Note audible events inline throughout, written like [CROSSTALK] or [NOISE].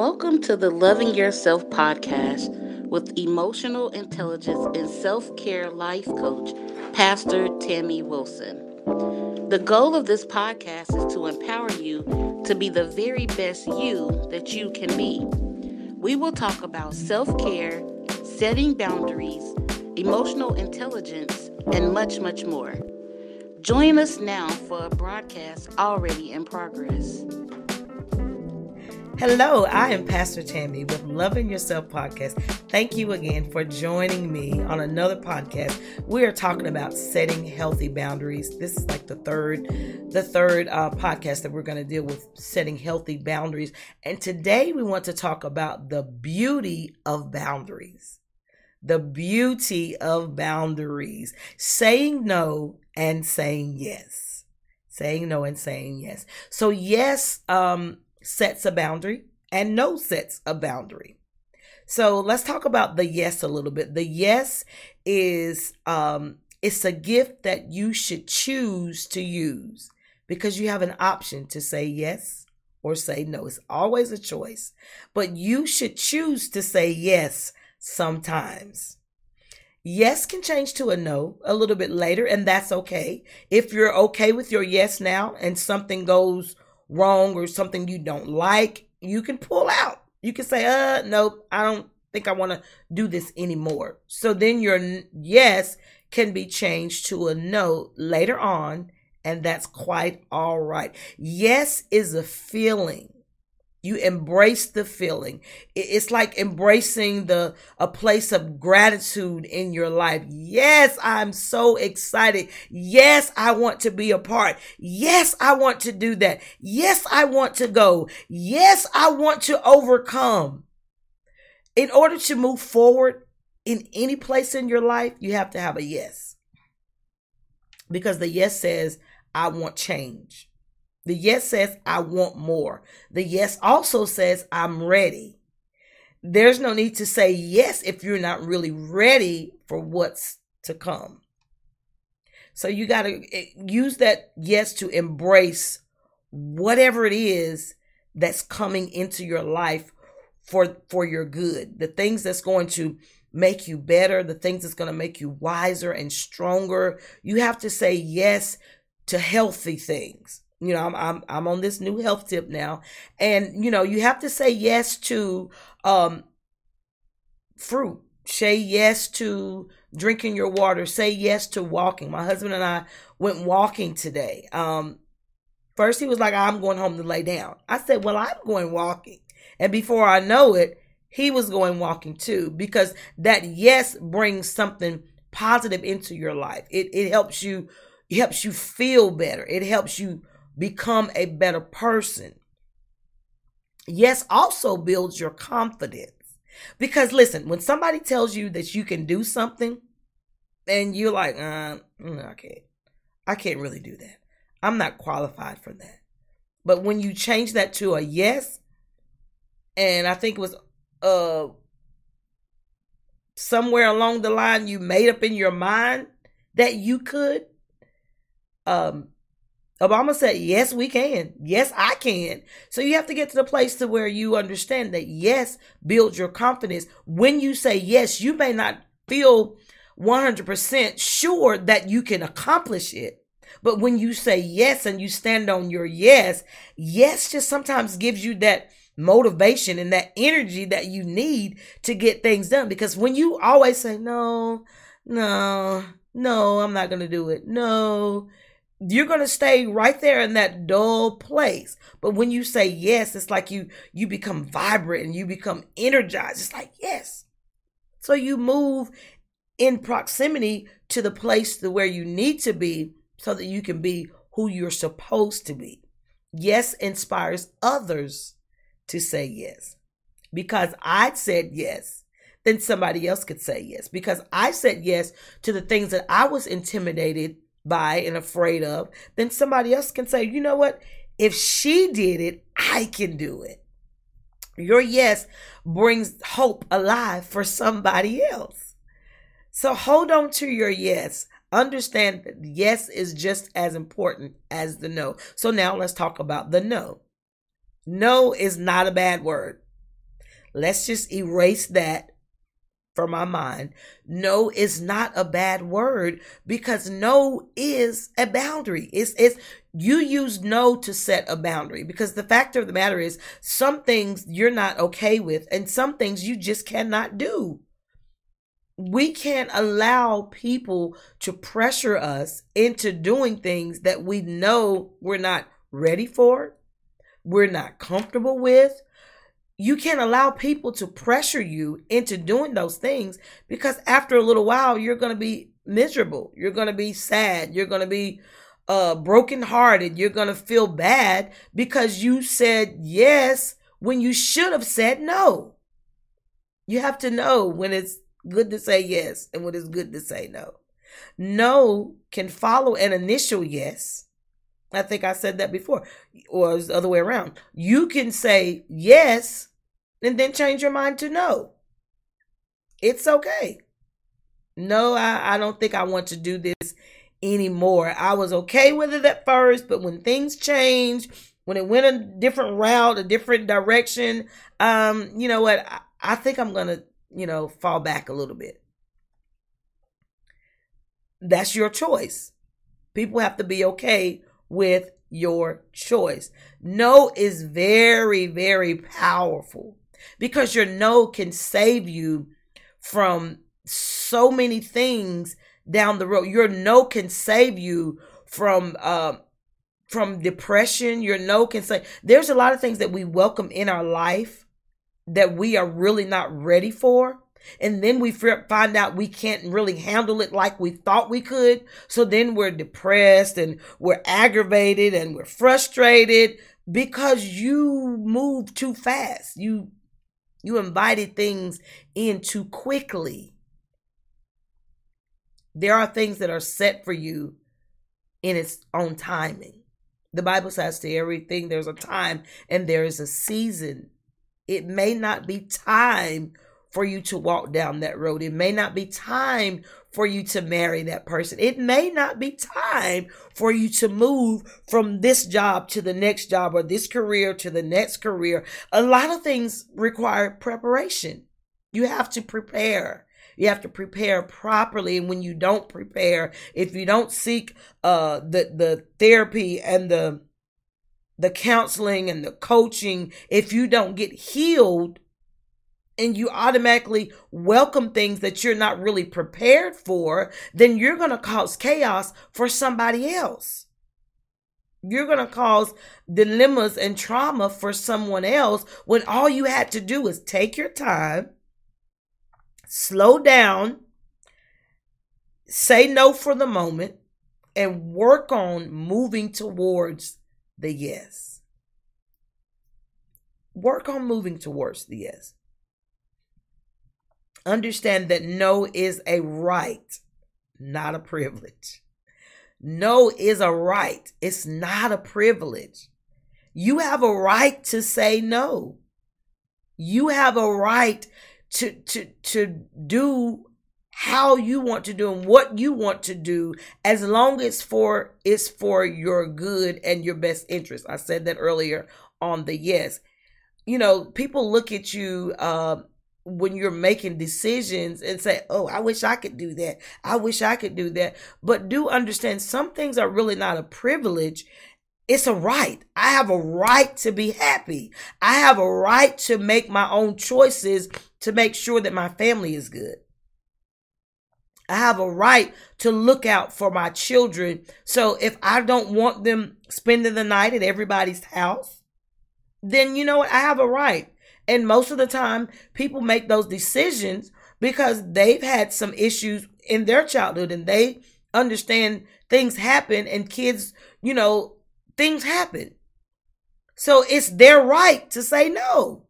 Welcome to the Loving Yourself podcast with emotional intelligence and self care life coach, Pastor Tammy Wilson. The goal of this podcast is to empower you to be the very best you that you can be. We will talk about self care, setting boundaries, emotional intelligence, and much, much more. Join us now for a broadcast already in progress. Hello, I am Pastor Tammy with Loving Yourself podcast. Thank you again for joining me on another podcast. We are talking about setting healthy boundaries. This is like the third, the third uh, podcast that we're going to deal with setting healthy boundaries. And today we want to talk about the beauty of boundaries. The beauty of boundaries. Saying no and saying yes. Saying no and saying yes. So yes, um, sets a boundary and no sets a boundary. So let's talk about the yes a little bit. The yes is um it's a gift that you should choose to use because you have an option to say yes or say no. It's always a choice, but you should choose to say yes sometimes. Yes can change to a no a little bit later, and that's okay. If you're okay with your yes now and something goes wrong or something you don't like, you can pull out. You can say, uh, nope, I don't think I want to do this anymore. So then your yes can be changed to a no later on, and that's quite all right. Yes is a feeling you embrace the feeling. It's like embracing the a place of gratitude in your life. Yes i'm so excited. Yes i want to be a part. Yes i want to do that. Yes i want to go. Yes i want to overcome. In order to move forward in any place in your life you have to have a yes. Because the yes says i want change the yes says, I want more. The yes also says, I'm ready. There's no need to say yes if you're not really ready for what's to come. So you got to eh, use that yes to embrace whatever it is that's coming into your life for for your good. The things that's going to make you better, the things that's going to make you wiser and stronger. You have to say yes to healthy things you know, I'm I'm I'm on this new health tip now, and you know, you have to say yes to um fruit. Say yes to drinking your water. Say yes to walking. My husband and I went walking today. Um, first he was like, "I'm going home to lay down." I said, "Well, I'm going walking," and before I know it, he was going walking too because that yes brings something positive into your life. It it helps you it helps you feel better. It helps you become a better person. Yes, also builds your confidence. Because listen, when somebody tells you that you can do something, and you're like, uh, mm, I can't, I can't really do that. I'm not qualified for that. But when you change that to a yes, and I think it was uh somewhere along the line you made up in your mind that you could, um, Obama said, yes, we can. Yes, I can. So you have to get to the place to where you understand that yes, build your confidence. When you say yes, you may not feel 100% sure that you can accomplish it. But when you say yes and you stand on your yes, yes just sometimes gives you that motivation and that energy that you need to get things done. Because when you always say, no, no, no, I'm not going to do it. No, you're going to stay right there in that dull place. But when you say yes it's like you you become vibrant and you become energized. It's like yes. So you move in proximity to the place to where you need to be so that you can be who you're supposed to be. Yes inspires others to say yes. Because i said yes then somebody else could say yes. Because i said yes to the things that i was intimidated by and afraid of, then somebody else can say, you know what? If she did it, I can do it. Your yes brings hope alive for somebody else. So hold on to your yes. Understand that yes is just as important as the no. So now let's talk about the no. No is not a bad word. let's just erase that from my mind. No is not a bad word because no is a boundary. It's it's you use no to set a boundary because the fact of the matter is some things you're not okay with and some things you just cannot do. We can't allow people to pressure us into doing things that we know we're not ready for, we're not comfortable with, you can't allow people to pressure you into doing those things because after a little while you're going to be miserable. You're going to be sad. You're going to be uh brokenhearted. You're going to feel bad because you said yes when you should have said no. You have to know when it's good to say yes and when it's good to say no. No can follow an initial yes. I think I said that before, or it's the other way around. You can say yes and then change your mind to no. It's okay. No, I, I don't think I want to do this anymore. I was okay with it at first, but when things changed, when it went a different route, a different direction, um, you know what? I, I think I'm gonna, you know, fall back a little bit. That's your choice. People have to be okay with your choice. No is very, very powerful because your no can save you from so many things down the road. Your no can save you from uh, from depression. Your no can say there's a lot of things that we welcome in our life that we are really not ready for. And then we find out we can't really handle it like we thought we could. So then we're depressed and we're aggravated and we're frustrated because you move too fast. You you invited things in too quickly. There are things that are set for you in its own timing. The Bible says to everything there's a time and there is a season. It may not be time for you to walk down that road. It may not be time for you to marry that person. It may not be time for you to move from this job to the next job or this career to the next career. A lot of things require preparation. You have to prepare. You have to prepare properly. And when you don't prepare, if you don't seek uh, the the therapy and the the counseling and the coaching, if you don't get healed and you automatically welcome things that you're not really prepared for, then you're going to cause chaos for somebody else. You're going to cause dilemmas and trauma for someone else when all you had to do is take your time, slow down, say no for the moment, and work on moving towards the yes. Work on moving towards the yes. Understand that no is a right, not a privilege. No is a right, it's not a privilege. You have a right to say no. You have a right to to to do how you want to do and what you want to do as long as for it's for your good and your best interest. I said that earlier on the yes. You know, people look at you uh, when you're making decisions and say, Oh, I wish I could do that. I wish I could do that. But do understand some things are really not a privilege. It's a right. I have a right to be happy. I have a right to make my own choices to make sure that my family is good. I have a right to look out for my children. So if I don't want them spending the night at everybody's house, then you know what? I have a right and most of the time, people make those decisions because they've had some issues in their childhood and they understand things happen and kids, you know, things happen. So it's their right to say no.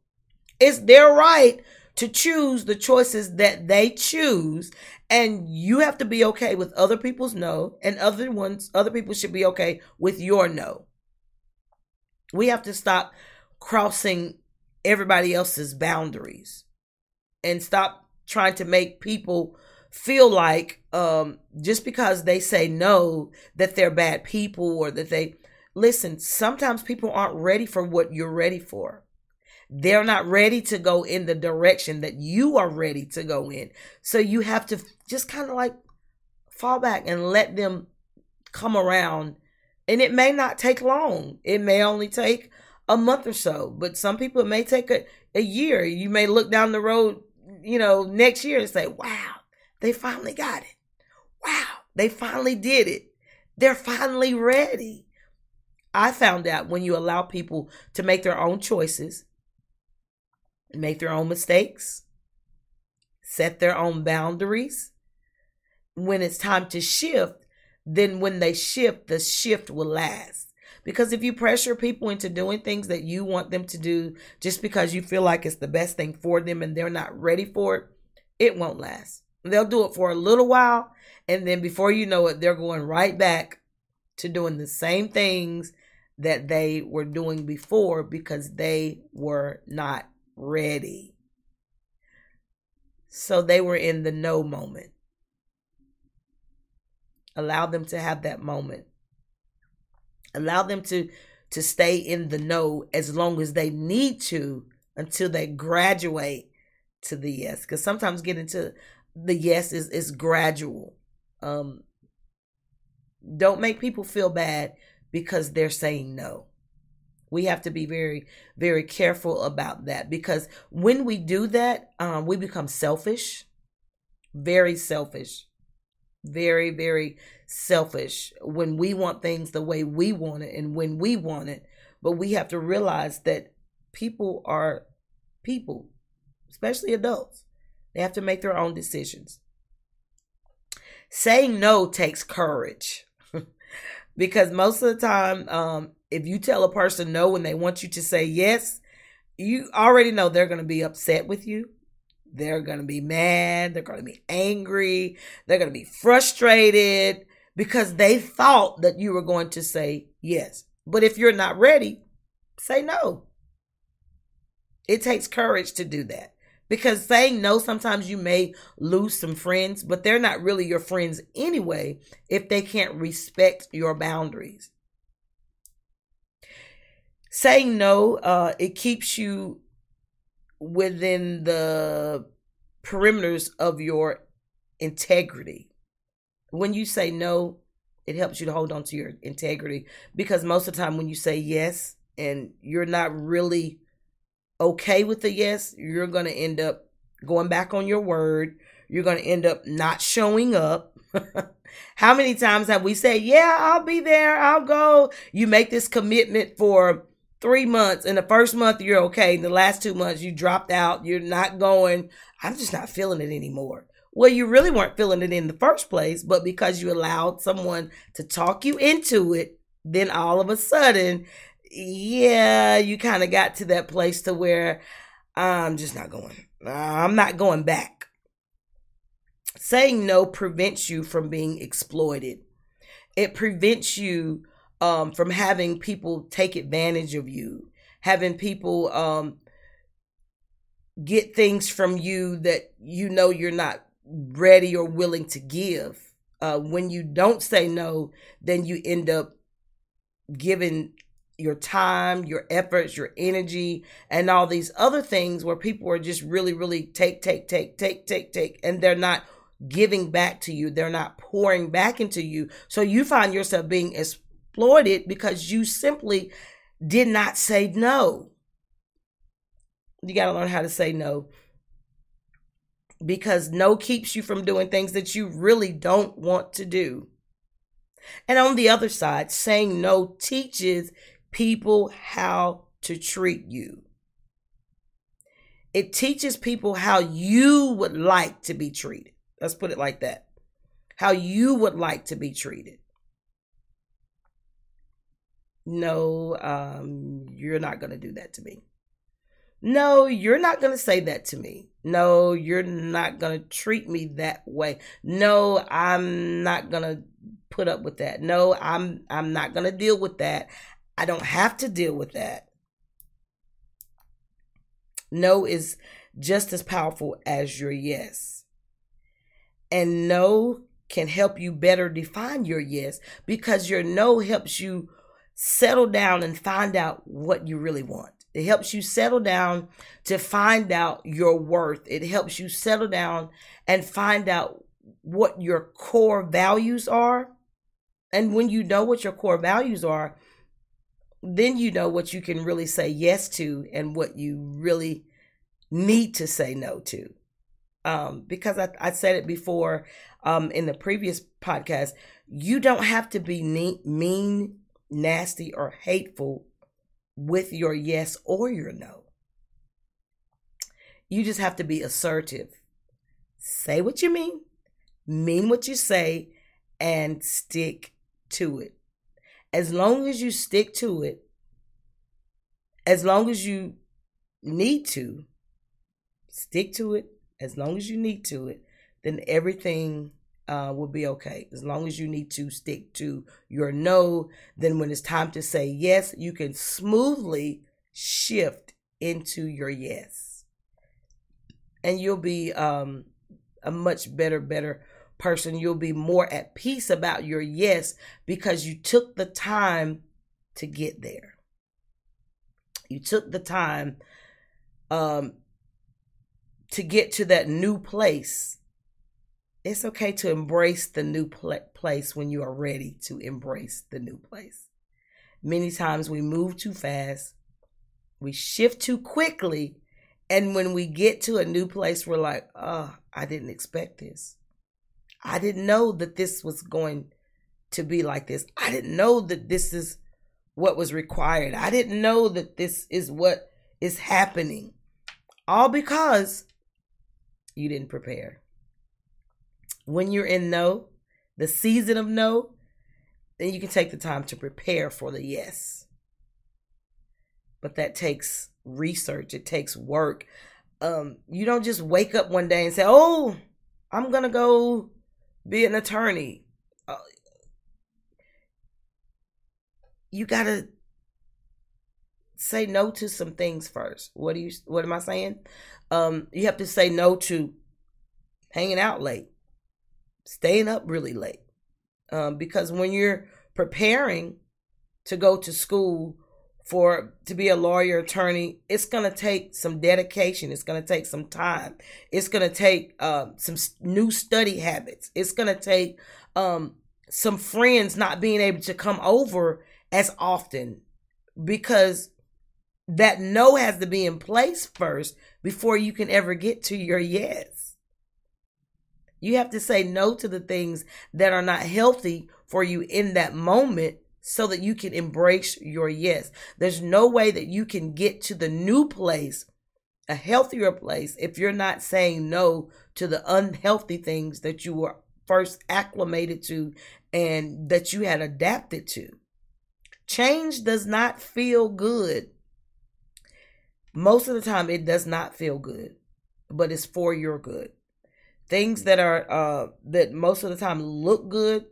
It's their right to choose the choices that they choose. And you have to be okay with other people's no, and other ones, other people should be okay with your no. We have to stop crossing everybody else's boundaries and stop trying to make people feel like um, just because they say no that they're bad people or that they listen sometimes people aren't ready for what you're ready for they're not ready to go in the direction that you are ready to go in. So you have to just kind of like fall back and let them come around. And it may not take long. It may only take a month or so, but some people it may take a, a year. You may look down the road, you know, next year and say, wow, they finally got it. Wow, they finally did it. They're finally ready. I found out when you allow people to make their own choices, make their own mistakes, set their own boundaries, when it's time to shift, then when they shift, the shift will last. Because if you pressure people into doing things that you want them to do just because you feel like it's the best thing for them and they're not ready for it, it won't last. They'll do it for a little while, and then before you know it, they're going right back to doing the same things that they were doing before because they were not ready. So they were in the no moment. Allow them to have that moment. Allow them to to stay in the no as long as they need to until they graduate to the yes. Because sometimes getting to the yes is is gradual. Um, don't make people feel bad because they're saying no. We have to be very, very careful about that because when we do that, um, we become selfish, very selfish, very, very selfish when we want things the way we want it and when we want it. But we have to realize that people are people, especially adults. They have to make their own decisions. Saying no takes courage [LAUGHS] because most of the time, um, if you tell a person no when they want you to say yes, you already know they're going to be upset with you. They're going to be mad. They're going to be angry. They're going to be frustrated because they thought that you were going to say yes. But if you're not ready, say no. It takes courage to do that because saying no sometimes you may lose some friends but they're not really your friends anyway if they can't respect your boundaries saying no uh it keeps you within the perimeters of your integrity when you say no it helps you to hold on to your integrity because most of the time when you say yes and you're not really okay with the yes, you're going to end up going back on your word. You're going to end up not showing up. [LAUGHS] How many times have we said, Yeah, I'll be there, I'll go? You make this commitment for three months. In the first month, you're okay. In the last two months, you dropped out, you're not going. I'm just not feeling it anymore. Well, you really weren't feeling it in the first place, but because you allowed someone to talk you into it, then all of a sudden yeah, you kind of got to that place to where I'm just not going. Uh, I'm not going back. Saying no prevents you from being exploited. It prevents you um, from having people take advantage of you, having people um, get things from you that you know you're not ready or willing to give. Uh, when you don't say no, then you end up giving your time, your efforts, your energy, and all these other things where people are just really, really take, take, take, take, take, take, and they're not giving back to you. They're not pouring back into you. So you find yourself being exploited because you simply did not say no. You got to learn how to say no because no keeps you from doing things that you really don't want to do. And on the other side, saying no teaches people how to treat you. It teaches people how you would like to be treated. Let's put it like that. How you would like to be treated. No, um, you're not going to do that to me. No, you're not going to say that to me. No, you're not going to treat me that way. No, I'm not going to put up with that. No, I'm I'm not going to deal with that. I don't have to deal with that. No is just as powerful as your yes. And no can help you better define your yes because your no helps you settle down and find out what you really want. It helps you settle down to find out your worth. It helps you settle down and find out what your core values are. And when you know what your core values are, then you know what you can really say yes to and what you really need to say no to. Um, because I, I said it before um, in the previous podcast, you don't have to be mean, nasty, or hateful with your yes or your no. You just have to be assertive. Say what you mean, mean what you say, and stick to it. As long as you stick to it, as long as you need to, stick to it, as long as you need to it, then everything uh, will be okay. As long as you need to stick to your no, then when it's time to say yes, you can smoothly shift into your yes. And you'll be um, a much better, better person. You'll be more at peace about your yes because you took the time to get there. You took the time um, to get to that new place, it's okay to embrace the new pl- place when you are ready to embrace the new place. Many times we move too fast, we shift too quickly, and when we get to a new place, we're like, oh, I didn't expect this. I didn't know that this was going to be like this. I didn't know that this is what was required. I didn't know that this is what is happening. All because you didn't prepare. When you're in no, the season of no, then you can take the time to prepare for the yes. But that takes research, it takes work. Um, you don't just wake up one day and say, "Oh, I'm gonna go be an attorney." Uh, you gotta say no to some things first. What do you? What am I saying? um, you have to say no to hanging out late, staying up really late. Um, because when you're preparing to go to school for to be a lawyer attorney it's going to take some dedication it's going to take some time it's going to take um, some new study habits it's going to take um, some friends not being able to come over as often because that no has to be in place first before you can ever get to your yes. You have to say no to the things that are not healthy for you in that moment so that you can embrace your yes. There's no way that you can get to the new place, a healthier place, if you're not saying no to the unhealthy things that you were first acclimated to and that you had adapted to. Change does not feel good most of the time it does not feel good but it's for your good things that are uh that most of the time look good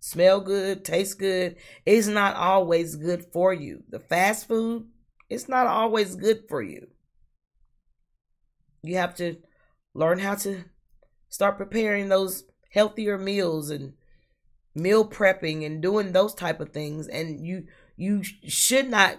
smell good taste good is not always good for you. The fast food it's not always good for you. You have to learn how to start preparing those healthier meals and meal prepping and doing those type of things. And you you should not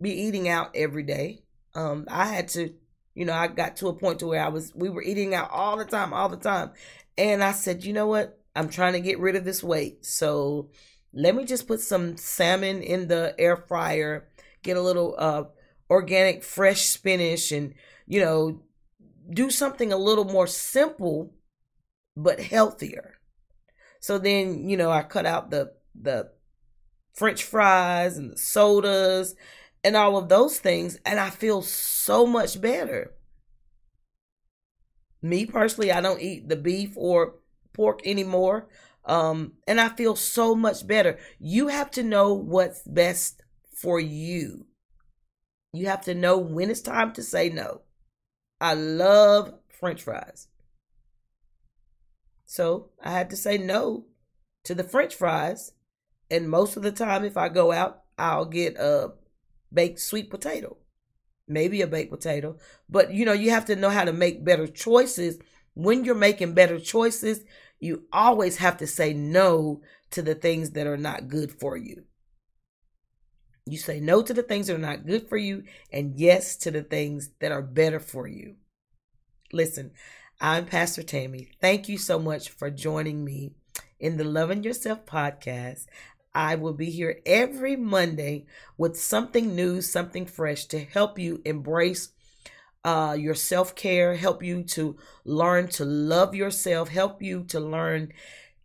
be eating out every day. Um, I had to, you know, I got to a point to where I was, we were eating out all the time, all the time. And I said, you know what? I'm trying to get rid of this weight. So let me just put some salmon in the air fryer, get a little uh, organic fresh spinach, and, you know, do something a little more simple but healthier. So then, you know, I cut out the, the, French fries and the sodas and all of those things. And I feel so much better. Me personally, I don't eat the beef or pork anymore. Um, and I feel so much better. You have to know what's best for you. You have to know when it's time to say no. I love french fries. So I had to say no to the french fries. And most of the time, if I go out, I'll get a baked sweet potato, maybe a baked potato. But you know, you have to know how to make better choices. When you're making better choices, you always have to say no to the things that are not good for you. You say no to the things that are not good for you and yes to the things that are better for you. Listen, I'm Pastor Tammy. Thank you so much for joining me in the Loving Yourself podcast. I will be here every Monday with something new, something fresh to help you embrace uh, your self care, help you to learn to love yourself, help you to learn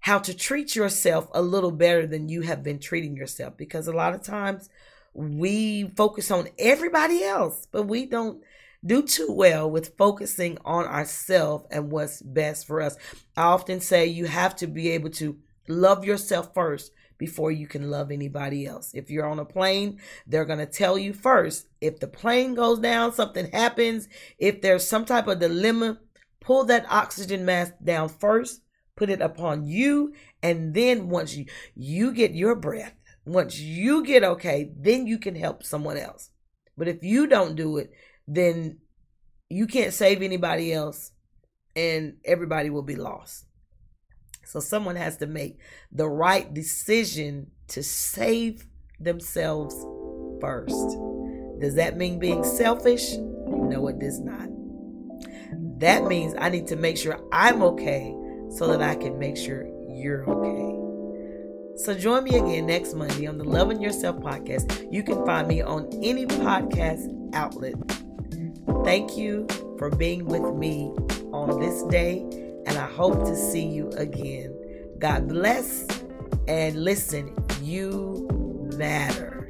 how to treat yourself a little better than you have been treating yourself. Because a lot of times we focus on everybody else, but we don't do too well with focusing on ourselves and what's best for us. I often say you have to be able to love yourself first before you can love anybody else. If you're on a plane, they're going to tell you first if the plane goes down, something happens, if there's some type of dilemma, pull that oxygen mask down first, put it upon you, and then once you you get your breath, once you get okay, then you can help someone else. But if you don't do it, then you can't save anybody else and everybody will be lost. So someone has to make the right decision to save themselves first. Does that mean being selfish? No, it does not. That means I need to make sure I'm okay so that I can make sure you're okay. So join me again next Monday on the Loving Yourself podcast. You can find me on any podcast outlet. Thank you for being with me on this day, and I hope to see you again. God bless, and listen, you matter.